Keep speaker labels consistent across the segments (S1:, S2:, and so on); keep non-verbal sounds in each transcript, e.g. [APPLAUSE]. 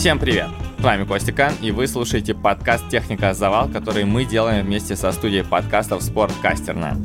S1: Всем привет! С вами Костя и вы слушаете подкаст «Техника Завал», который мы делаем вместе со студией подкастов «Спорткастерна».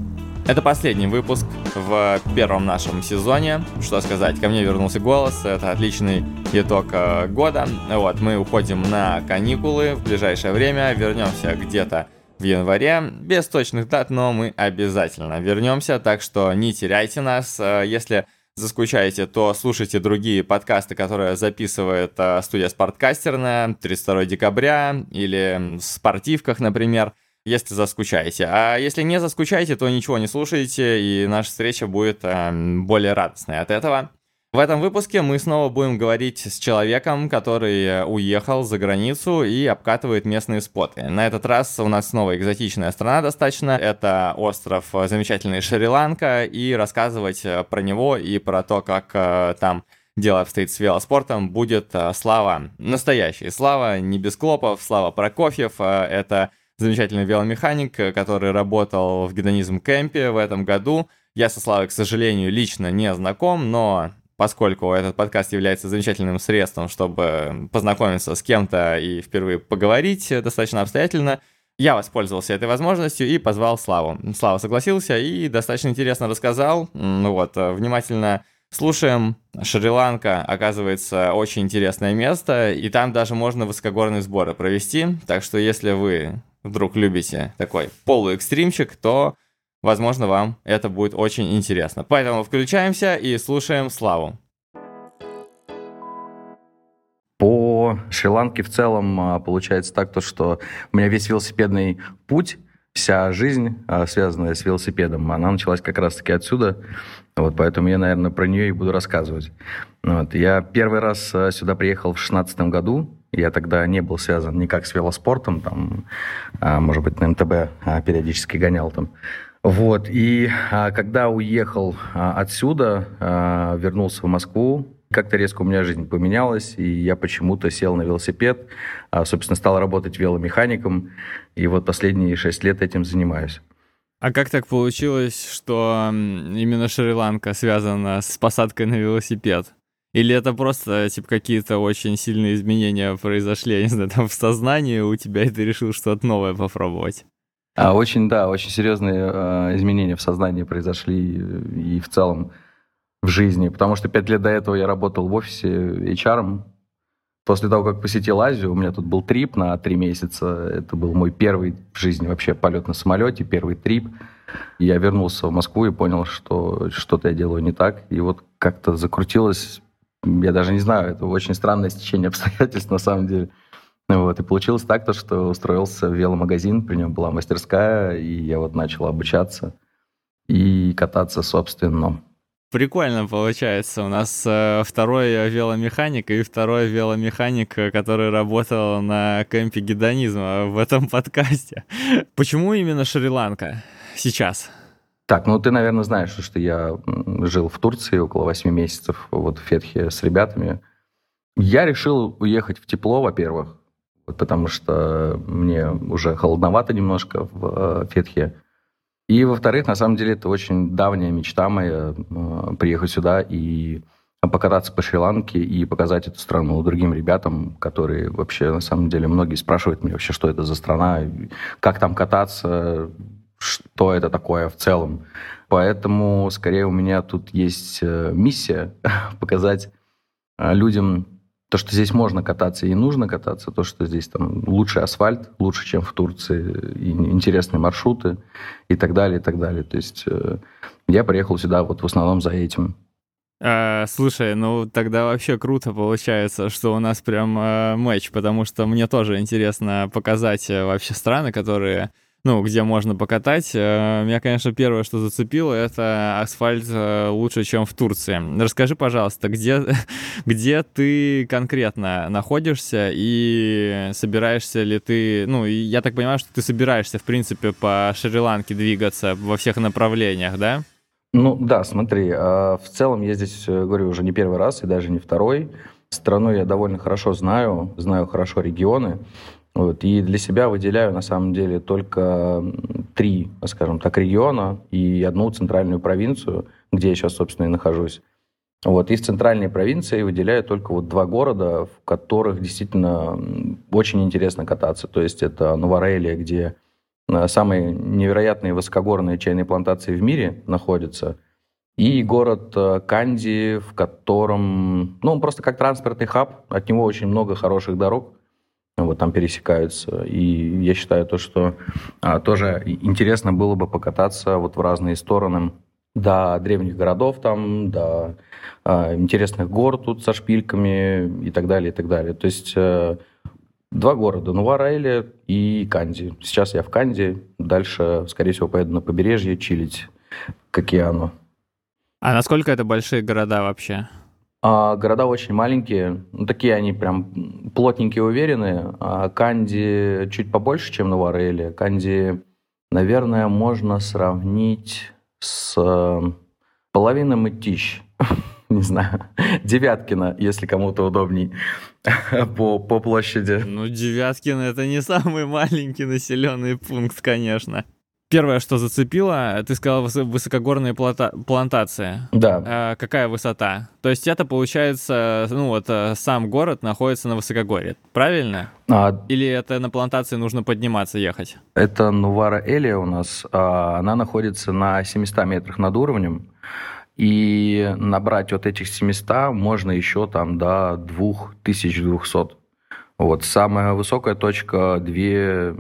S1: Это последний выпуск в первом нашем сезоне. Что сказать, ко мне вернулся голос, это отличный итог э, года. Вот, мы уходим на каникулы в ближайшее время, вернемся где-то в январе. Без точных дат, но мы обязательно вернемся, так что не теряйте нас. Э, если заскучаете, то слушайте другие подкасты, которые записывает э, студия Спорткастерная 32 декабря или в спортивках, например, если заскучаете. А если не заскучаете, то ничего не слушайте, и наша встреча будет э, более радостной от этого. В этом выпуске мы снова будем говорить с человеком, который уехал за границу и обкатывает местные споты. На этот раз у нас снова экзотичная страна достаточно. Это остров замечательный Шри-Ланка, и рассказывать э, про него и про то, как э, там дело обстоит с велоспортом, будет э, Слава настоящий. Слава не без клопов, Слава Прокофьев. Это замечательный веломеханик, который работал в гедонизм кемпе в этом году. Я со Славой, к сожалению, лично не знаком, но поскольку этот подкаст является замечательным средством, чтобы познакомиться с кем-то и впервые поговорить достаточно обстоятельно, я воспользовался этой возможностью и позвал Славу. Слава согласился и достаточно интересно рассказал. Вот, внимательно слушаем. Шри-Ланка, оказывается, очень интересное место, и там даже можно высокогорные сборы провести. Так что если вы вдруг любите такой полуэкстримчик, то Возможно, вам это будет очень интересно. Поэтому включаемся и слушаем Славу.
S2: По Шри-Ланке в целом а, получается так, то, что у меня весь велосипедный путь, вся жизнь, а, связанная с велосипедом, она началась как раз-таки отсюда. Вот, поэтому я, наверное, про нее и буду рассказывать. Вот, я первый раз а, сюда приехал в 2016 году. Я тогда не был связан никак с велоспортом, там, может быть, на МТБ периодически гонял там. Вот, и а, когда уехал а, отсюда, а, вернулся в Москву, как-то резко у меня жизнь поменялась, и я почему-то сел на велосипед, а, собственно, стал работать веломехаником, и вот последние шесть лет этим занимаюсь.
S1: А как так получилось, что именно Шри-Ланка связана с посадкой на велосипед? Или это просто, типа, какие-то очень сильные изменения произошли, я не знаю, там в сознании у тебя, и ты решил что-то новое попробовать?
S2: А очень, да, очень серьезные э, изменения в сознании произошли и в целом в жизни, потому что пять лет до этого я работал в офисе HR. После того, как посетил Азию, у меня тут был трип на три месяца. Это был мой первый в жизни вообще полет на самолете, первый трип. Я вернулся в Москву и понял, что что-то я делаю не так. И вот как-то закрутилось, я даже не знаю, это очень странное стечение обстоятельств на самом деле. Вот, и получилось так, то, что устроился в веломагазин, при нем была мастерская, и я вот начал обучаться и кататься, собственно.
S1: Прикольно получается. У нас э, второй веломеханик и второй веломеханик, который работал на кемпе гедонизма в этом [LAUGHS] подкасте. Почему именно Шри-Ланка сейчас?
S2: Так, ну ты, наверное, знаешь, что я жил в Турции около 8 месяцев, вот в Фетхе с ребятами. Я решил уехать в тепло, во-первых, потому что мне уже холодновато немножко в э, Фетхе. И, во-вторых, на самом деле, это очень давняя мечта моя э, приехать сюда и покататься по Шри-Ланке и показать эту страну другим ребятам, которые вообще, на самом деле, многие спрашивают меня вообще, что это за страна, как там кататься, что это такое в целом. Поэтому, скорее, у меня тут есть э, миссия [LAUGHS] показать людям то, что здесь можно кататься и нужно кататься, то, что здесь там лучший асфальт, лучше, чем в Турции, и интересные маршруты и так далее, и так далее. То есть э, я приехал сюда вот в основном за этим.
S1: А, слушай, ну тогда вообще круто получается, что у нас прям э, матч, потому что мне тоже интересно показать э, вообще страны, которые ну, где можно покатать. Э, меня, конечно, первое, что зацепило, это асфальт э, лучше, чем в Турции. Расскажи, пожалуйста, где, [LAUGHS] где ты конкретно находишься и собираешься ли ты... Ну, я так понимаю, что ты собираешься, в принципе, по Шри-Ланке двигаться во всех направлениях, да?
S2: Ну, да, смотри, а, в целом я здесь, э, говорю, уже не первый раз и даже не второй. Страну я довольно хорошо знаю, знаю хорошо регионы. Вот, и для себя выделяю на самом деле только три, скажем так, региона и одну центральную провинцию, где я сейчас, собственно, и нахожусь. Вот, и в центральной провинции выделяют только вот два города, в которых действительно очень интересно кататься. То есть это Новорелия, где э, самые невероятные высокогорные чайные плантации в мире находятся, и город э, Канди, в котором, ну, он просто как транспортный хаб, от него очень много хороших дорог, вот там пересекаются. И я считаю то, что а, тоже интересно было бы покататься вот в разные стороны до древних городов там, до а, интересных гор тут со шпильками и так далее, и так далее. То есть а, два города, Нувара-Эли и Канди. Сейчас я в Канди, дальше, скорее всего, поеду на побережье чилить к океану.
S1: А насколько это большие города вообще?
S2: А, города очень маленькие, ну, такие они прям плотненькие, уверенные. А Канди чуть побольше, чем Нувара-Эли. Канди, наверное, можно сравнить с э, половиной Мытищ. [LAUGHS] Не знаю, Девяткина, если кому-то удобней [LAUGHS] по, по площади.
S1: Ну, Девяткина это не самый маленький населенный пункт, конечно. Первое, что зацепило, ты сказал высокогорные плата- плантации.
S2: Да.
S1: А, какая высота? То есть это получается, ну вот э, сам город находится на высокогорье, правильно? А... Или это на плантации нужно подниматься, ехать?
S2: Это Нувара Элия у нас. А, она находится на 700 метрах над уровнем. И набрать вот этих 700 можно еще там до 2200. Вот. Самая высокая точка 2,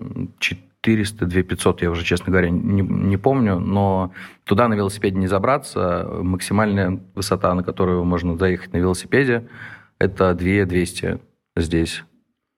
S2: 400, 2500, я уже, честно говоря, не, не помню, но туда на велосипеде не забраться. Максимальная высота, на которую можно заехать на велосипеде, это 2200 здесь.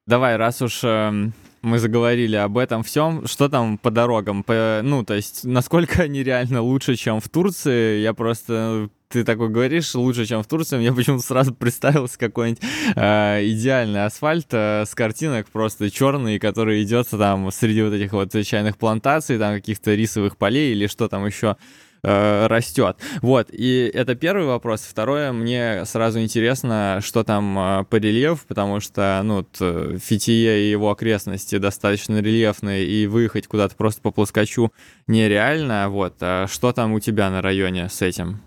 S1: Давай, раз уж э, мы заговорили об этом всем, что там по дорогам? По, ну, то есть, насколько они реально лучше, чем в Турции? Я просто ты такой говоришь, лучше, чем в Турции, мне почему-то сразу представился какой-нибудь э, идеальный асфальт э, с картинок просто черный, который идет там среди вот этих вот чайных плантаций, там каких-то рисовых полей или что там еще э, растет. Вот, и это первый вопрос. Второе, мне сразу интересно, что там э, по рельефу, потому что, ну, вот, Фитие и его окрестности достаточно рельефные, и выехать куда-то просто по плоскочу нереально. Вот, а что там у тебя на районе с этим?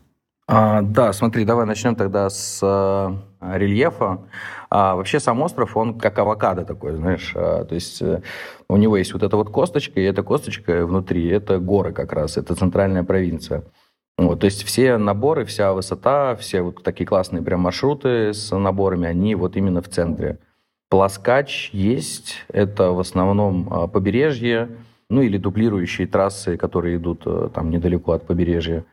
S2: А, да, смотри, давай начнем тогда с а, рельефа. А, вообще сам остров, он как авокадо такой, знаешь. А, то есть а, у него есть вот эта вот косточка, и эта косточка внутри, это горы как раз, это центральная провинция. Вот, то есть все наборы, вся высота, все вот такие классные прям маршруты с наборами, они вот именно в центре. Плоскач есть, это в основном побережье, ну или дублирующие трассы, которые идут там недалеко от побережья.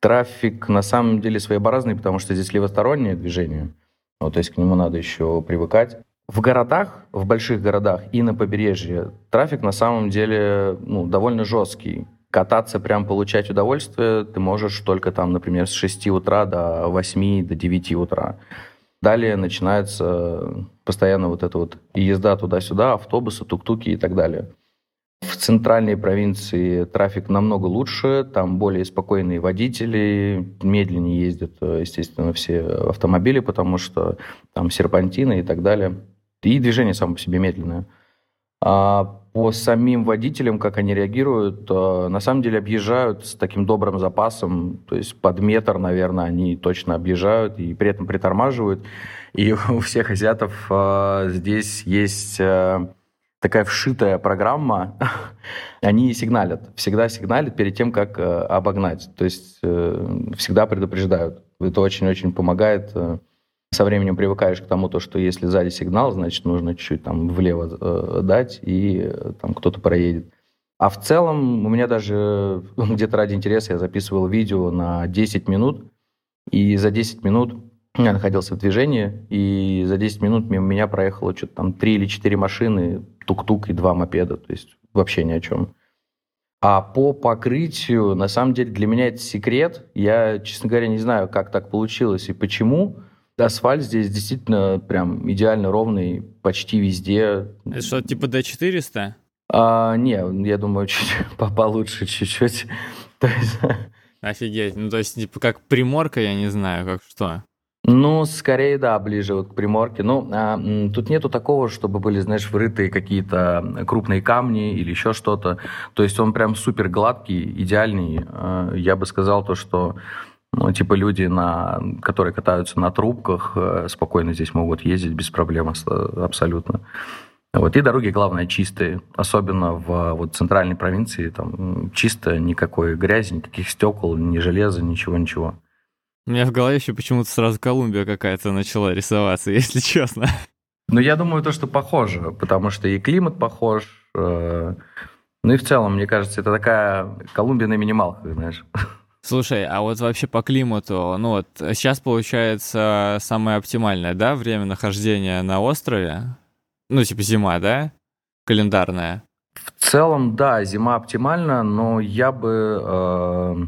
S2: Трафик на самом деле своеобразный, потому что здесь левостороннее движение. Вот, то есть к нему надо еще привыкать. В городах, в больших городах и на побережье трафик на самом деле ну, довольно жесткий. Кататься, прям получать удовольствие ты можешь только там, например, с 6 утра до 8, до 9 утра. Далее начинается постоянно вот эта вот езда туда-сюда, автобусы, тук-туки и так далее. В центральной провинции трафик намного лучше, там более спокойные водители, медленнее ездят, э, естественно, все автомобили, потому что там серпантины и так далее. И движение само по себе медленное. А по самим водителям, как они реагируют, э, на самом деле объезжают с таким добрым запасом, то есть под метр, наверное, они точно объезжают и при этом притормаживают. И [LAUGHS] у всех азиатов э, здесь есть такая вшитая программа, [LAUGHS] они сигналят, всегда сигналят перед тем, как э, обогнать. То есть э, всегда предупреждают. Это очень-очень помогает. Э, со временем привыкаешь к тому, то, что если сзади сигнал, значит, нужно чуть-чуть там влево дать, и там кто-то проедет. А в целом у меня даже [LAUGHS] где-то ради интереса я записывал видео на 10 минут, и за 10 минут я находился в движении, и за 10 минут мимо меня проехало что-то там 3 или 4 машины, тук-тук и два мопеда, то есть вообще ни о чем. А по покрытию, на самом деле, для меня это секрет. Я, честно говоря, не знаю, как так получилось и почему. Асфальт здесь действительно прям идеально ровный почти везде.
S1: Это что, типа D400?
S2: А, не, я думаю, [LAUGHS] чуть получше чуть-чуть. [LAUGHS]
S1: Офигеть. Ну, то есть, типа, как приморка, я не знаю, как что.
S2: Ну, скорее, да, ближе вот к Приморке. Ну, а, тут нету такого, чтобы были, знаешь, врытые какие-то крупные камни или еще что-то. То есть он прям супер гладкий, идеальный. А, я бы сказал то, что Ну, типа люди, на, которые катаются на трубках, э, спокойно здесь могут ездить без проблем абсолютно. Вот. И дороги, главное, чистые. Особенно в вот, центральной провинции. Там чисто, никакой грязи, никаких стекол, ни железа, ничего-ничего.
S1: У меня в голове еще почему-то сразу Колумбия какая-то начала рисоваться, [LAUGHS] если честно.
S2: Ну, я думаю, то, что похоже, потому что и климат похож. Э, ну и в целом, мне кажется, это такая Колумбия на минималках, знаешь.
S1: Слушай, а вот вообще по климату, ну вот сейчас получается самое оптимальное, да, время нахождения на острове? Ну, типа зима, да? Календарная.
S2: В целом, да, зима оптимальна, но я бы... Э,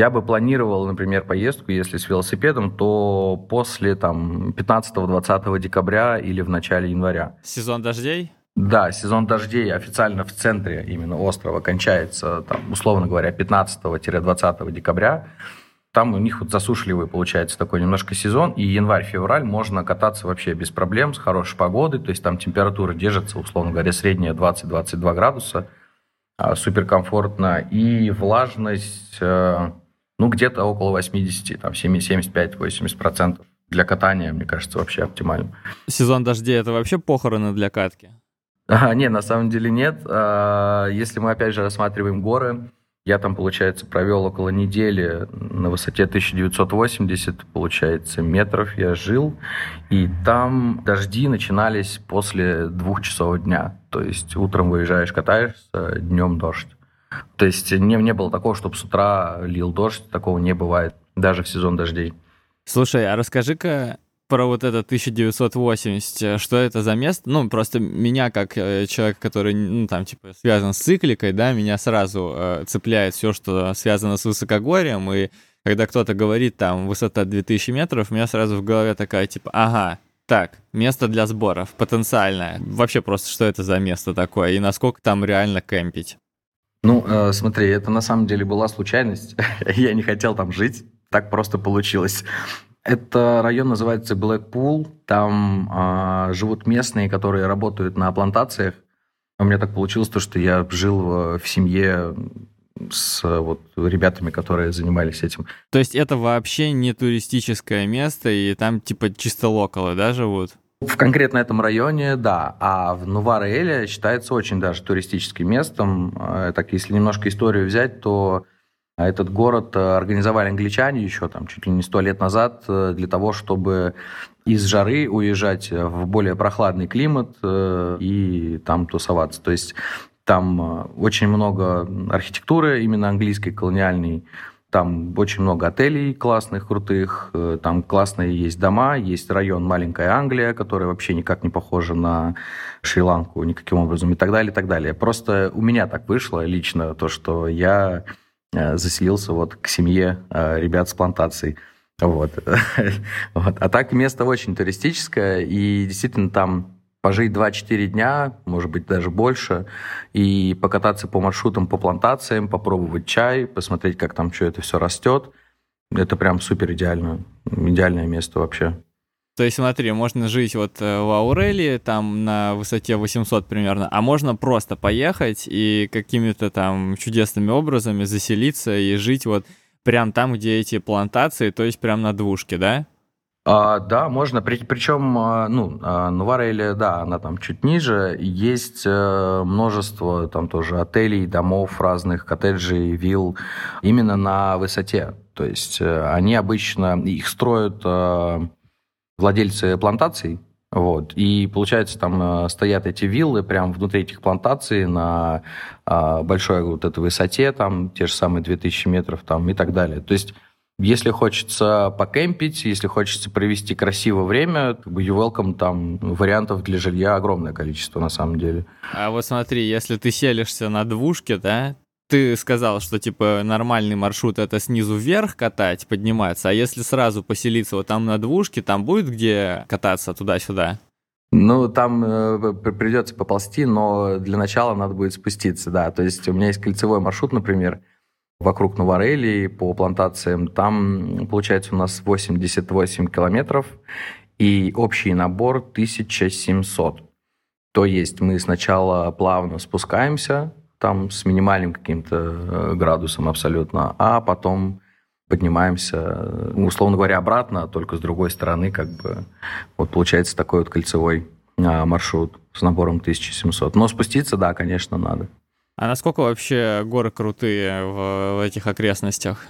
S2: я бы планировал, например, поездку, если с велосипедом, то после там 15-20 декабря или в начале января.
S1: Сезон дождей?
S2: Да, сезон дождей официально в центре именно острова кончается, там, условно говоря, 15-20 декабря. Там у них вот засушливый получается такой немножко сезон, и январь-февраль можно кататься вообще без проблем, с хорошей погодой, то есть там температура держится, условно говоря, средняя 20-22 градуса, а, супер комфортно, и влажность, э, ну, где-то около 80, там, 75-80% для катания, мне кажется, вообще оптимально.
S1: Сезон дождей – это вообще похороны для катки?
S2: А, не, на самом деле нет. А, если мы, опять же, рассматриваем горы, я там, получается, провел около недели на высоте 1980, получается, метров я жил, и там дожди начинались после двух часов дня. То есть утром выезжаешь, катаешься, днем дождь. То есть не, не было такого, чтобы с утра лил дождь, такого не бывает, даже в сезон дождей.
S1: Слушай, а расскажи-ка, про вот это 1980, э, что это за место? Ну, просто меня, как э, человек, который, ну, там, типа, связан с цикликой, да, меня сразу э, цепляет все, что связано с высокогорьем, и когда кто-то говорит, там, высота 2000 метров, у меня сразу в голове такая, типа, ага, так, место для сборов, потенциальное. Вообще просто, что это за место такое, и насколько там реально кемпить?
S2: Ну, э, смотри, это на самом деле была случайность. [LAUGHS] Я не хотел там жить, так просто получилось. Это район называется Блэкпул. Там а, живут местные, которые работают на плантациях. У меня так получилось, то, что я жил в семье с вот ребятами, которые занимались этим.
S1: То есть это вообще не туристическое место, и там типа чисто локалы, да, живут?
S2: В конкретно этом районе, да. А в Нувар-Эле считается очень даже туристическим местом. Э, так, если немножко историю взять, то а этот город э, организовали англичане еще там чуть ли не сто лет назад э, для того, чтобы из жары уезжать в более прохладный климат э, и там тусоваться. То есть там очень много архитектуры именно английской, колониальной. Там очень много отелей классных, крутых. Там классные есть дома. Есть район Маленькая Англия, который вообще никак не похожа на Шри-Ланку никаким образом и так далее, и так далее. Просто у меня так вышло лично, то, что я Э, заселился вот к семье э, ребят с плантацией. Вот. [LAUGHS] вот. А так место очень туристическое, и действительно там пожить 2-4 дня, может быть, даже больше, и покататься по маршрутам, по плантациям, попробовать чай, посмотреть, как там что это все растет. Это прям супер идеально. Идеальное место вообще.
S1: То есть, смотри, можно жить вот э, в Аурелии, там на высоте 800 примерно, а можно просто поехать и какими-то там чудесными образами заселиться и жить вот прям там, где эти плантации, то есть прям на двушке, да?
S2: А, да, можно. При, причем, а, ну, а, Нуварелия, да, она там чуть ниже. Есть э, множество там тоже отелей, домов разных, коттеджей, вилл именно на высоте. То есть э, они обычно их строят э, владельцы плантаций, вот. И получается, там стоят эти виллы прямо внутри этих плантаций на а, большой вот этой высоте, там те же самые 2000 метров там, и так далее. То есть если хочется покемпить, если хочется провести красивое время, как бы you welcome, там вариантов для жилья огромное количество на самом деле.
S1: А вот смотри, если ты селишься на двушке, да, ты сказал, что типа нормальный маршрут это снизу вверх катать, подниматься, а если сразу поселиться вот там на двушке, там будет где кататься туда-сюда?
S2: Ну, там э, придется поползти, но для начала надо будет спуститься, да. То есть у меня есть кольцевой маршрут, например, вокруг Новорелии по плантациям. Там, получается, у нас 88 километров, и общий набор 1700. То есть мы сначала плавно спускаемся, там с минимальным каким-то э, градусом абсолютно, а потом поднимаемся, условно говоря, обратно, только с другой стороны, как бы, вот получается такой вот кольцевой а, маршрут с набором 1700. Но спуститься, да, конечно, надо.
S1: А насколько вообще горы крутые в, в этих окрестностях?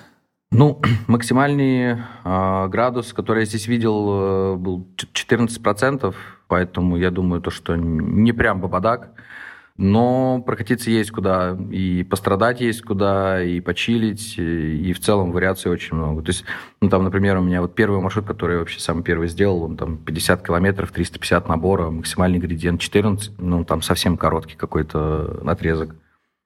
S2: Ну, [CLEARS THROAT] максимальный э, градус, который я здесь видел, э, был 14%, поэтому я думаю, то, что не прям бабадак. Но прокатиться есть куда, и пострадать есть куда, и почилить, и, и в целом вариаций очень много. То есть, ну там, например, у меня вот первый маршрут, который я вообще самый первый сделал, он там 50 километров, 350 набора, максимальный градиент 14, ну там совсем короткий какой-то отрезок.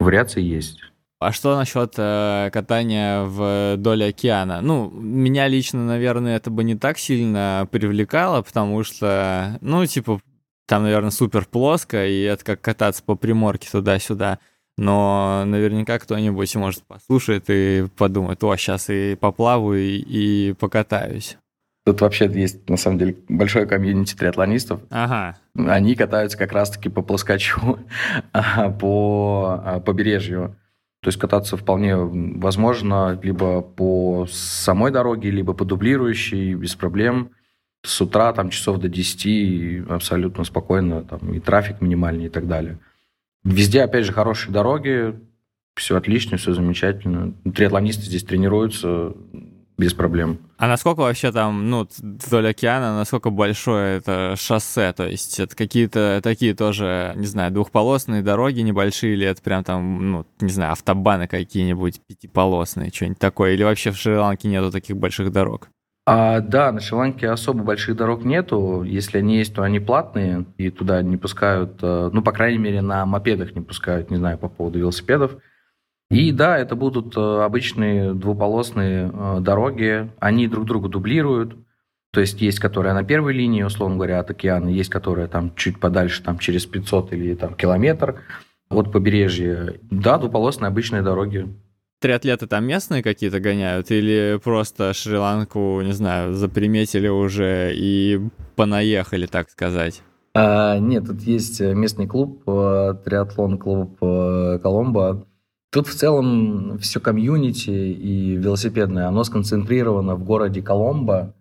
S2: Вариации есть.
S1: А что насчет э, катания вдоль океана? Ну, меня лично, наверное, это бы не так сильно привлекало, потому что, ну, типа, там, наверное, супер плоско, и это как кататься по приморке туда-сюда. Но наверняка кто-нибудь, может, послушает и подумает, о, сейчас и поплаваю, и, и покатаюсь.
S2: Тут вообще есть, на самом деле, большое комьюнити триатлонистов.
S1: Ага.
S2: Они катаются как раз-таки по плоскочу, [LAUGHS] а, по а, побережью. То есть кататься вполне возможно либо по самой дороге, либо по дублирующей, без проблем с утра там часов до 10 абсолютно спокойно, там и трафик минимальный и так далее. Везде, опять же, хорошие дороги, все отлично, все замечательно. Триатлонисты здесь тренируются без проблем.
S1: А насколько вообще там, ну, вдоль океана, насколько большое это шоссе? То есть это какие-то такие тоже, не знаю, двухполосные дороги небольшие, или это прям там, ну, не знаю, автобаны какие-нибудь пятиполосные, что-нибудь такое? Или вообще в Шри-Ланке нету таких больших дорог?
S2: А, да, на Шри-Ланке особо больших дорог нету. Если они есть, то они платные, и туда не пускают, э, ну, по крайней мере, на мопедах не пускают, не знаю, по поводу велосипедов. И да, это будут э, обычные двуполосные э, дороги, они друг друга дублируют. То есть есть, которая на первой линии, условно говоря, от океана, есть, которая там чуть подальше, там через 500 или там километр от побережья. Да, двуполосные обычные дороги
S1: триатлеты там местные какие-то гоняют или просто Шри-Ланку, не знаю, заприметили уже и понаехали, так сказать?
S2: А, нет, тут есть местный клуб, э, триатлон-клуб э, Коломбо. Тут в целом все комьюнити и велосипедное, оно сконцентрировано в городе Коломбо.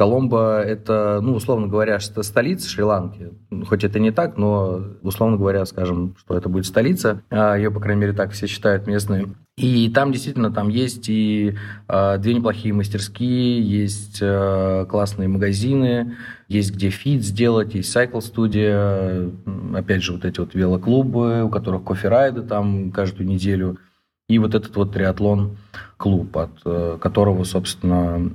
S2: Коломбо – это, ну, условно говоря, столица Шри-Ланки. Хоть это не так, но, условно говоря, скажем, что это будет столица. А, Ее, по крайней мере, так все считают местные. И там действительно там есть и э, две неплохие мастерские, есть э, классные магазины, есть где fit сделать, есть Cycle студия, опять же вот эти вот велоклубы, у которых кофе-райды там каждую неделю – и вот этот вот триатлон-клуб, от э, которого, собственно,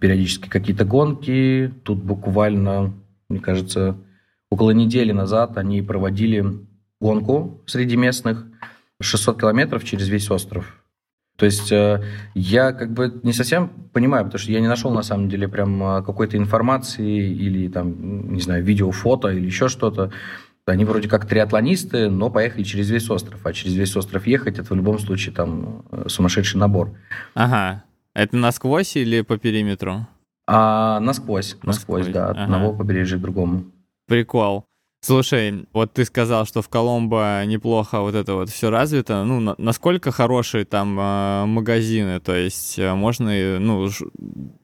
S2: периодически какие-то гонки. Тут буквально, мне кажется, около недели назад они проводили гонку среди местных 600 километров через весь остров. То есть э, я как бы не совсем понимаю, потому что я не нашел на самом деле прям э, какой-то информации или там, не знаю, видео, фото или еще что-то. Они вроде как триатлонисты, но поехали через весь остров. А через весь остров ехать, это в любом случае там э, сумасшедший набор.
S1: Ага. Это насквозь или по периметру?
S2: А, насквозь, насквозь, насквозь да, от ага. одного побережья к другому.
S1: Прикол. Слушай, вот ты сказал, что в Коломбо неплохо вот это вот все развито. Ну, на, насколько хорошие там э, магазины? То есть э, можно, ну, ж,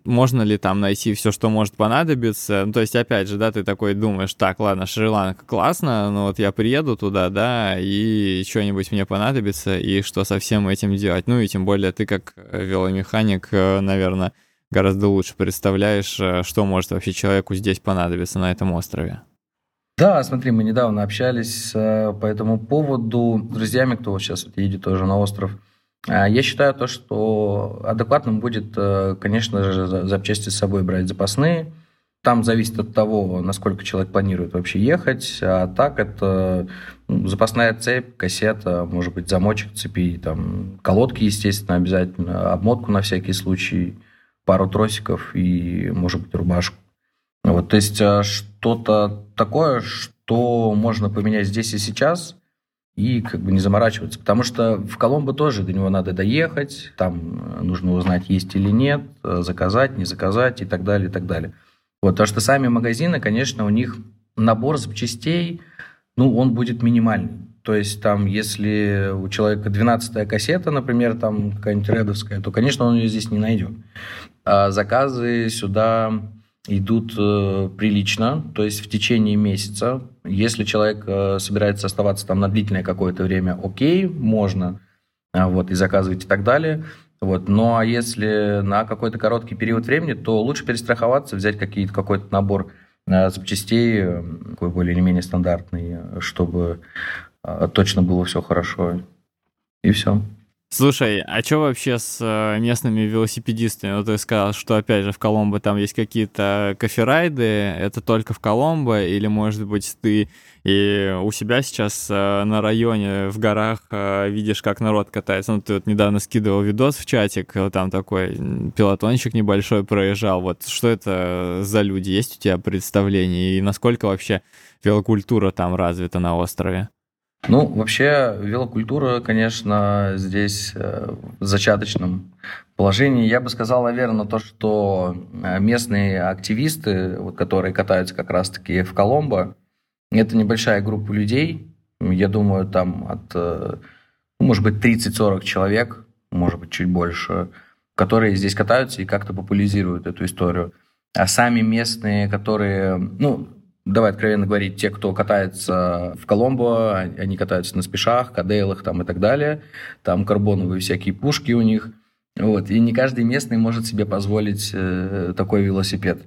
S1: можно ли там найти все, что может понадобиться? Ну, то есть, опять же, да, ты такой думаешь, так, ладно, Шри-Ланка классно, но вот я приеду туда, да, и что-нибудь мне понадобится, и что со всем этим делать? Ну, и тем более ты как веломеханик, э, наверное, гораздо лучше представляешь, э, что может вообще человеку здесь понадобиться на этом острове.
S2: Да, смотри, мы недавно общались э, по этому поводу с друзьями, кто сейчас едет тоже на остров. А, я считаю то, что адекватным будет, э, конечно же, запчасти с собой брать запасные. Там зависит от того, насколько человек планирует вообще ехать. А так это ну, запасная цепь, кассета, может быть, замочек цепи, там, колодки, естественно, обязательно, обмотку на всякий случай, пару тросиков и, может быть, рубашку. Вот, то есть э, что-то такое, что можно поменять здесь и сейчас, и как бы не заморачиваться. Потому что в Коломбо тоже до него надо доехать, там э, нужно узнать, есть или нет, э, заказать, не заказать и так далее, и так далее. Вот, потому что сами магазины, конечно, у них набор запчастей, ну, он будет минимальный. То есть там, если у человека 12-я кассета, например, там какая-нибудь редовская, то, конечно, он ее здесь не найдет. А заказы сюда идут э, прилично, то есть в течение месяца. Если человек э, собирается оставаться там на длительное какое-то время, окей, можно, а, вот, и заказывать и так далее. Вот. Ну а если на какой-то короткий период времени, то лучше перестраховаться, взять какие-то, какой-то набор э, запчастей, такой более или менее стандартный, чтобы точно было все хорошо. И все.
S1: Слушай, а что вообще с э, местными велосипедистами? Вот ты сказал, что, опять же, в Коломбо там есть какие-то коферайды, это только в Коломбо, или, может быть, ты и у себя сейчас э, на районе в горах э, видишь, как народ катается. Ну, ты вот недавно скидывал видос в чатик, там такой пилотончик небольшой проезжал. Вот что это за люди? Есть у тебя представление? И насколько вообще велокультура там развита на острове?
S2: Ну, вообще, велокультура, конечно, здесь э, в зачаточном положении. Я бы сказал, наверное, то, что э, местные активисты, вот, которые катаются как раз-таки в Коломбо, это небольшая группа людей, я думаю, там от, э, ну, может быть, 30-40 человек, может быть, чуть больше, которые здесь катаются и как-то популяризируют эту историю. А сами местные, которые, ну, давай откровенно говорить, те, кто катается в Коломбо, они катаются на спешах, кадейлах там и так далее, там карбоновые всякие пушки у них, вот, и не каждый местный может себе позволить э, такой велосипед.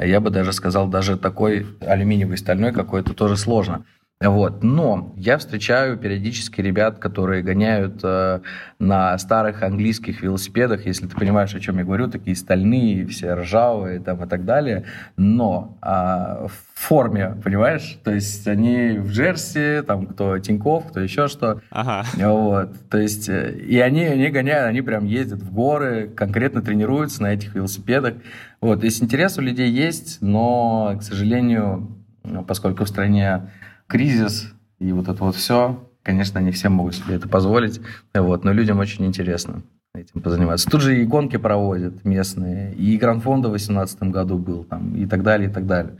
S2: Я бы даже сказал, даже такой алюминиевый стальной какой-то тоже сложно. Вот. Но я встречаю периодически ребят, которые гоняют э, на старых английских велосипедах, если ты понимаешь, о чем я говорю, такие стальные, все ржавые там, и так далее, но э, в форме, понимаешь? То есть они в Джерси, там кто Тиньков, кто еще что. Ага. Вот. То есть э, и они, они гоняют, они прям ездят в горы, конкретно тренируются на этих велосипедах. Вот. То есть интерес у людей есть, но, к сожалению, поскольку в стране кризис и вот это вот все, конечно, не все могут себе это позволить, вот, но людям очень интересно этим позаниматься. Тут же и гонки проводят местные, и Гранд-фонда в 2018 году был, там, и так далее, и так далее.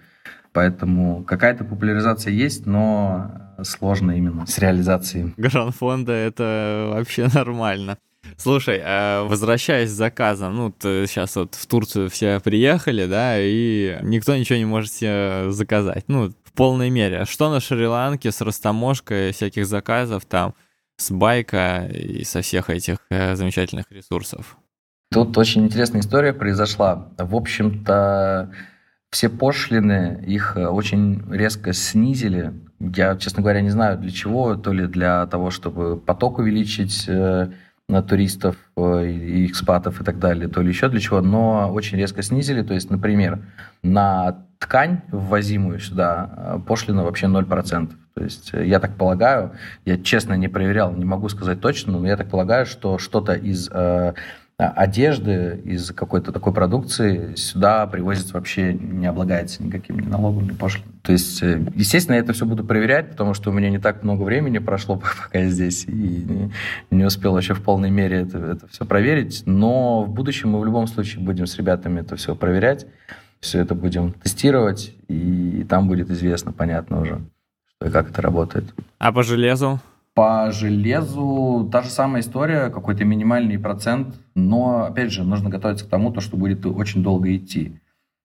S2: Поэтому какая-то популяризация есть, но сложно именно с реализацией.
S1: Гранд-фонда это вообще нормально. Слушай, а возвращаясь к заказам, ну, сейчас вот в Турцию все приехали, да, и никто ничего не может себе заказать. Ну, полной мере. А что на Шри-Ланке с растаможкой всяких заказов там, с байка и со всех этих э, замечательных ресурсов?
S2: Тут очень интересная история произошла. В общем-то, все пошлины, их э, очень резко снизили. Я, честно говоря, не знаю для чего. То ли для того, чтобы поток увеличить э, туристов экспатов и так далее, то ли еще для чего, но очень резко снизили. То есть, например, на ткань, ввозимую сюда, э, пошлина вообще 0%. То есть, э, я так полагаю, я честно не проверял, не могу сказать точно, но я так полагаю, что что-то из э, одежды, из какой-то такой продукции сюда привозится вообще не облагается никаким ни налогом, ни пошлиной. То есть, естественно, я это все буду проверять, потому что у меня не так много времени прошло, [LAUGHS] пока я здесь, и не, не успел еще в полной мере это, это все проверить. Но в будущем мы в любом случае будем с ребятами это все проверять все это будем тестировать, и там будет известно, понятно уже, что и как это работает.
S1: А по железу?
S2: По железу та же самая история, какой-то минимальный процент, но, опять же, нужно готовиться к тому, то, что будет очень долго идти.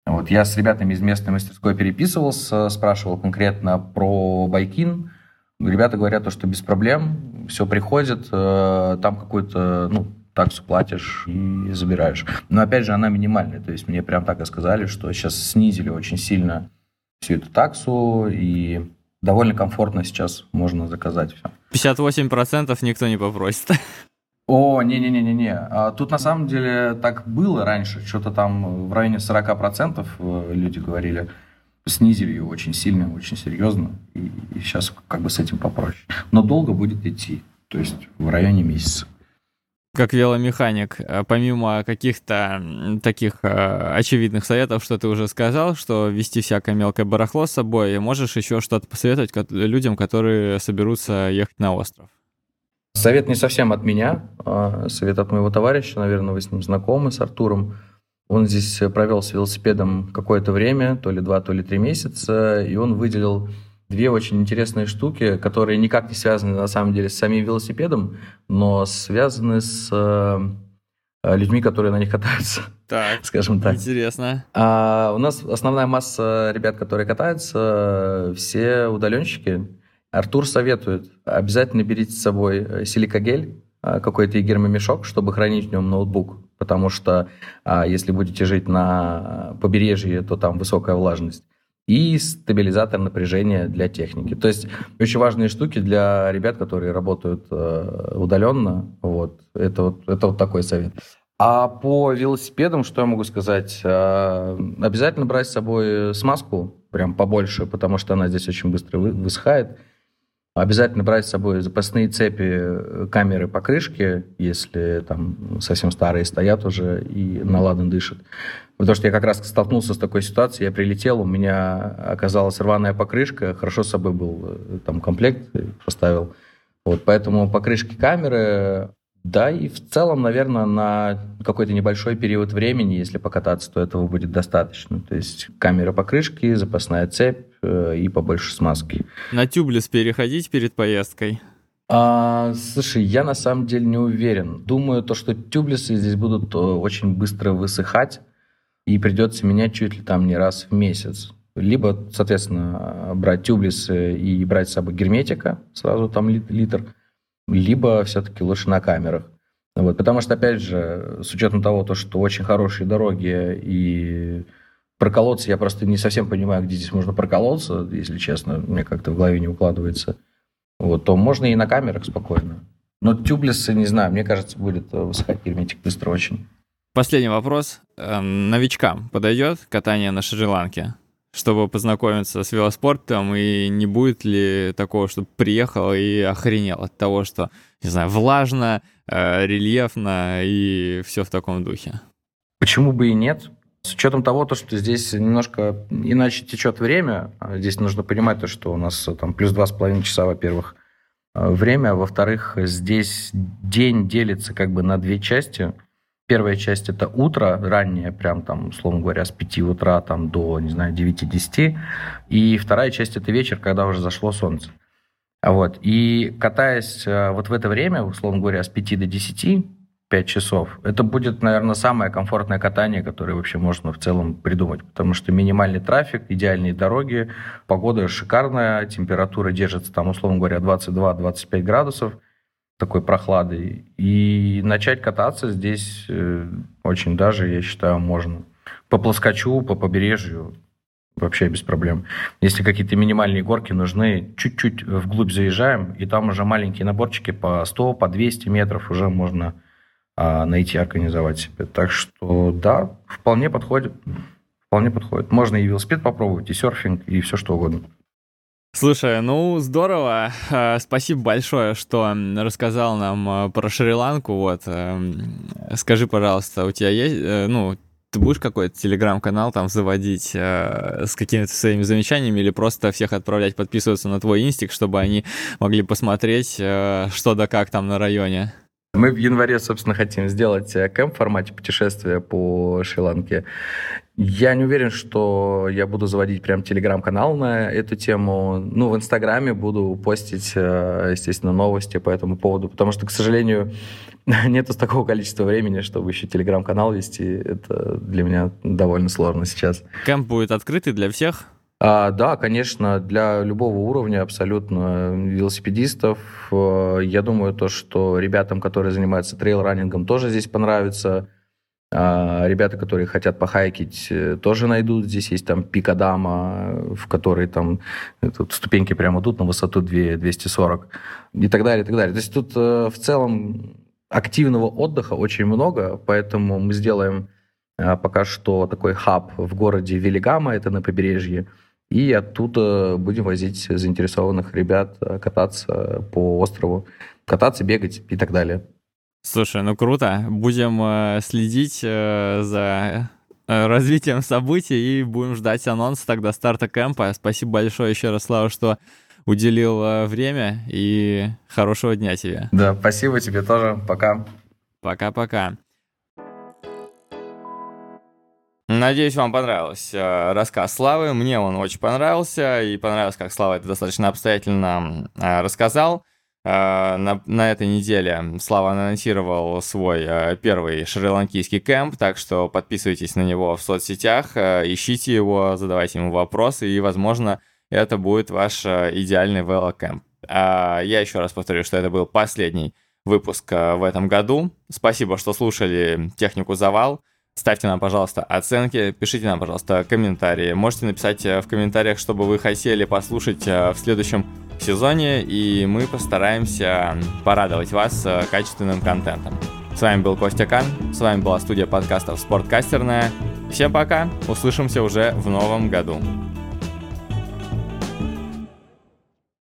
S2: Вот я с ребятами из местной мастерской переписывался, спрашивал конкретно про Байкин. Ребята говорят, то, что без проблем, все приходит, э, там какой-то, ну, таксу платишь и забираешь. Но опять же, она минимальная. То есть мне прям так и сказали, что сейчас снизили очень сильно всю эту таксу, и довольно комфортно сейчас можно заказать
S1: все. 58% никто не попросит.
S2: О, не-не-не-не-не. А тут на самом деле так было раньше. Что-то там в районе 40% э, люди говорили. Снизили ее очень сильно, очень серьезно. И, и сейчас как бы с этим попроще. Но долго будет идти. То есть в районе месяца
S1: как веломеханик, э, помимо каких-то таких э, очевидных советов, что ты уже сказал, что вести всякое мелкое барахло с собой, можешь еще что-то посоветовать людям, которые соберутся ехать на остров?
S2: Совет не совсем от меня, а совет от моего товарища, наверное, вы с ним знакомы, с Артуром. Он здесь провел с велосипедом какое-то время, то ли два, то ли три месяца, и он выделил две очень интересные штуки, которые никак не связаны на самом деле с самим велосипедом, но связаны с э, людьми, которые на них катаются.
S1: Так, [LAUGHS]
S2: скажем так.
S1: Интересно.
S2: А у нас основная масса ребят, которые катаются, все удаленщики. Артур советует, обязательно берите с собой силикогель, а, какой-то гермомешок, чтобы хранить в нем ноутбук, потому что а, если будете жить на побережье, то там высокая влажность и стабилизатор напряжения для техники. То есть очень важные штуки для ребят, которые работают э, удаленно. Вот. Это, вот, это вот такой совет. А по велосипедам, что я могу сказать? Э, обязательно брать с собой смазку, прям побольше, потому что она здесь очень быстро высыхает. Обязательно брать с собой запасные цепи, э, камеры покрышки, если там совсем старые стоят уже и наладан дышат. Потому что я как раз столкнулся с такой ситуацией, я прилетел, у меня оказалась рваная покрышка, хорошо с собой был э, там комплект, поставил. Вот, поэтому покрышки камеры, да, и в целом, наверное, на какой-то небольшой период времени, если покататься, то этого будет достаточно. То есть камера покрышки, запасная цепь э, и побольше смазки.
S1: На тюблес переходить перед поездкой?
S2: А, слушай, я на самом деле не уверен. Думаю, то, что тюблесы здесь будут э, очень быстро высыхать, и придется менять чуть ли там не раз в месяц. Либо, соответственно, брать тюблесы и брать с собой герметика, сразу там литр, либо все-таки лучше на камерах. Вот, потому что, опять же, с учетом того, то, что очень хорошие дороги и проколоться, я просто не совсем понимаю, где здесь можно проколоться, если честно, мне как-то в голове не укладывается, вот, то можно и на камерах спокойно. Но тюблесы, не знаю, мне кажется, будет высыхать герметик быстро очень.
S1: Последний вопрос. Эм, новичкам подойдет катание на Шри-Ланке? Чтобы познакомиться с велоспортом, и не будет ли такого, чтобы приехал и охренел от того, что, не знаю, влажно, э, рельефно и все в таком духе?
S2: Почему бы и нет? С учетом того, то, что здесь немножко иначе течет время, а здесь нужно понимать то, что у нас там плюс два с половиной часа, во-первых, э, время, во-вторых, здесь день делится как бы на две части – Первая часть это утро, раннее, прям там, условно говоря, с 5 утра там, до, не знаю, 9-10. И вторая часть это вечер, когда уже зашло солнце. Вот. И катаясь э, вот в это время, условно говоря, с 5 до 10, 5 часов, это будет, наверное, самое комфортное катание, которое вообще можно в целом придумать, потому что минимальный трафик, идеальные дороги, погода шикарная, температура держится там, условно говоря, 22-25 градусов – такой прохладой. И начать кататься здесь э, очень даже, я считаю, можно. По плоскочу, по побережью вообще без проблем. Если какие-то минимальные горки нужны, чуть-чуть вглубь заезжаем, и там уже маленькие наборчики по 100, по 200 метров уже можно а, найти, организовать себе. Так что да, вполне подходит. Вполне подходит. Можно и велосипед попробовать, и серфинг, и все что угодно.
S1: Слушай, ну здорово. Э, спасибо большое, что рассказал нам э, про Шри-Ланку. Вот. Эм, скажи, пожалуйста, у тебя есть, э, ну, ты будешь какой-то телеграм-канал там заводить э, с какими-то своими замечаниями или просто всех отправлять подписываться на твой инстик, чтобы они могли посмотреть, э, что да как там на районе?
S2: Мы в январе, собственно, хотим сделать кэмп в формате путешествия по Шри-Ланке. Я не уверен, что я буду заводить прям телеграм-канал на эту тему. Ну, в Инстаграме буду постить, э, естественно, новости по этому поводу, потому что, к сожалению, [LAUGHS] нету такого количества времени, чтобы еще телеграм-канал вести. Это для меня довольно сложно сейчас.
S1: Кэмп будет открытый для всех?
S2: А, да, конечно, для любого уровня абсолютно велосипедистов. Э, я думаю, то, что ребятам, которые занимаются трейл-раннингом, тоже здесь понравится. А, ребята, которые хотят похайкить, э, тоже найдут. Здесь есть там пикадама, в которой там э, тут ступеньки прямо идут на высоту 2, 240 и так далее, и так далее. То есть тут э, в целом активного отдыха очень много, поэтому мы сделаем пока что такой хаб в городе Велигама, это на побережье, и оттуда будем возить заинтересованных ребят кататься по острову, кататься, бегать и так далее.
S1: Слушай, ну круто. Будем э, следить э, за э, развитием событий и будем ждать анонса тогда старта кемпа. Спасибо большое еще раз, Слава, что уделил э, время и хорошего дня тебе.
S2: Да, спасибо тебе тоже. Пока.
S1: Пока-пока. Надеюсь, вам понравился рассказ Славы. Мне он очень понравился, и понравилось, как Слава это достаточно обстоятельно рассказал. Э, на, на этой неделе Слава анонсировал свой э, первый шри-ланкийский кемп, так что подписывайтесь на него в соцсетях, э, ищите его, задавайте ему вопросы, и, возможно, это будет ваш идеальный велокэмп. А я еще раз повторю, что это был последний выпуск в этом году. Спасибо, что слушали технику Завал. Ставьте нам, пожалуйста, оценки, пишите нам, пожалуйста, комментарии. Можете написать в комментариях, чтобы вы хотели послушать в следующем сезоне, и мы постараемся порадовать вас э, качественным контентом. С вами был Костя Кан, с вами была студия подкастов «Спорткастерная». Всем пока, услышимся уже в новом году.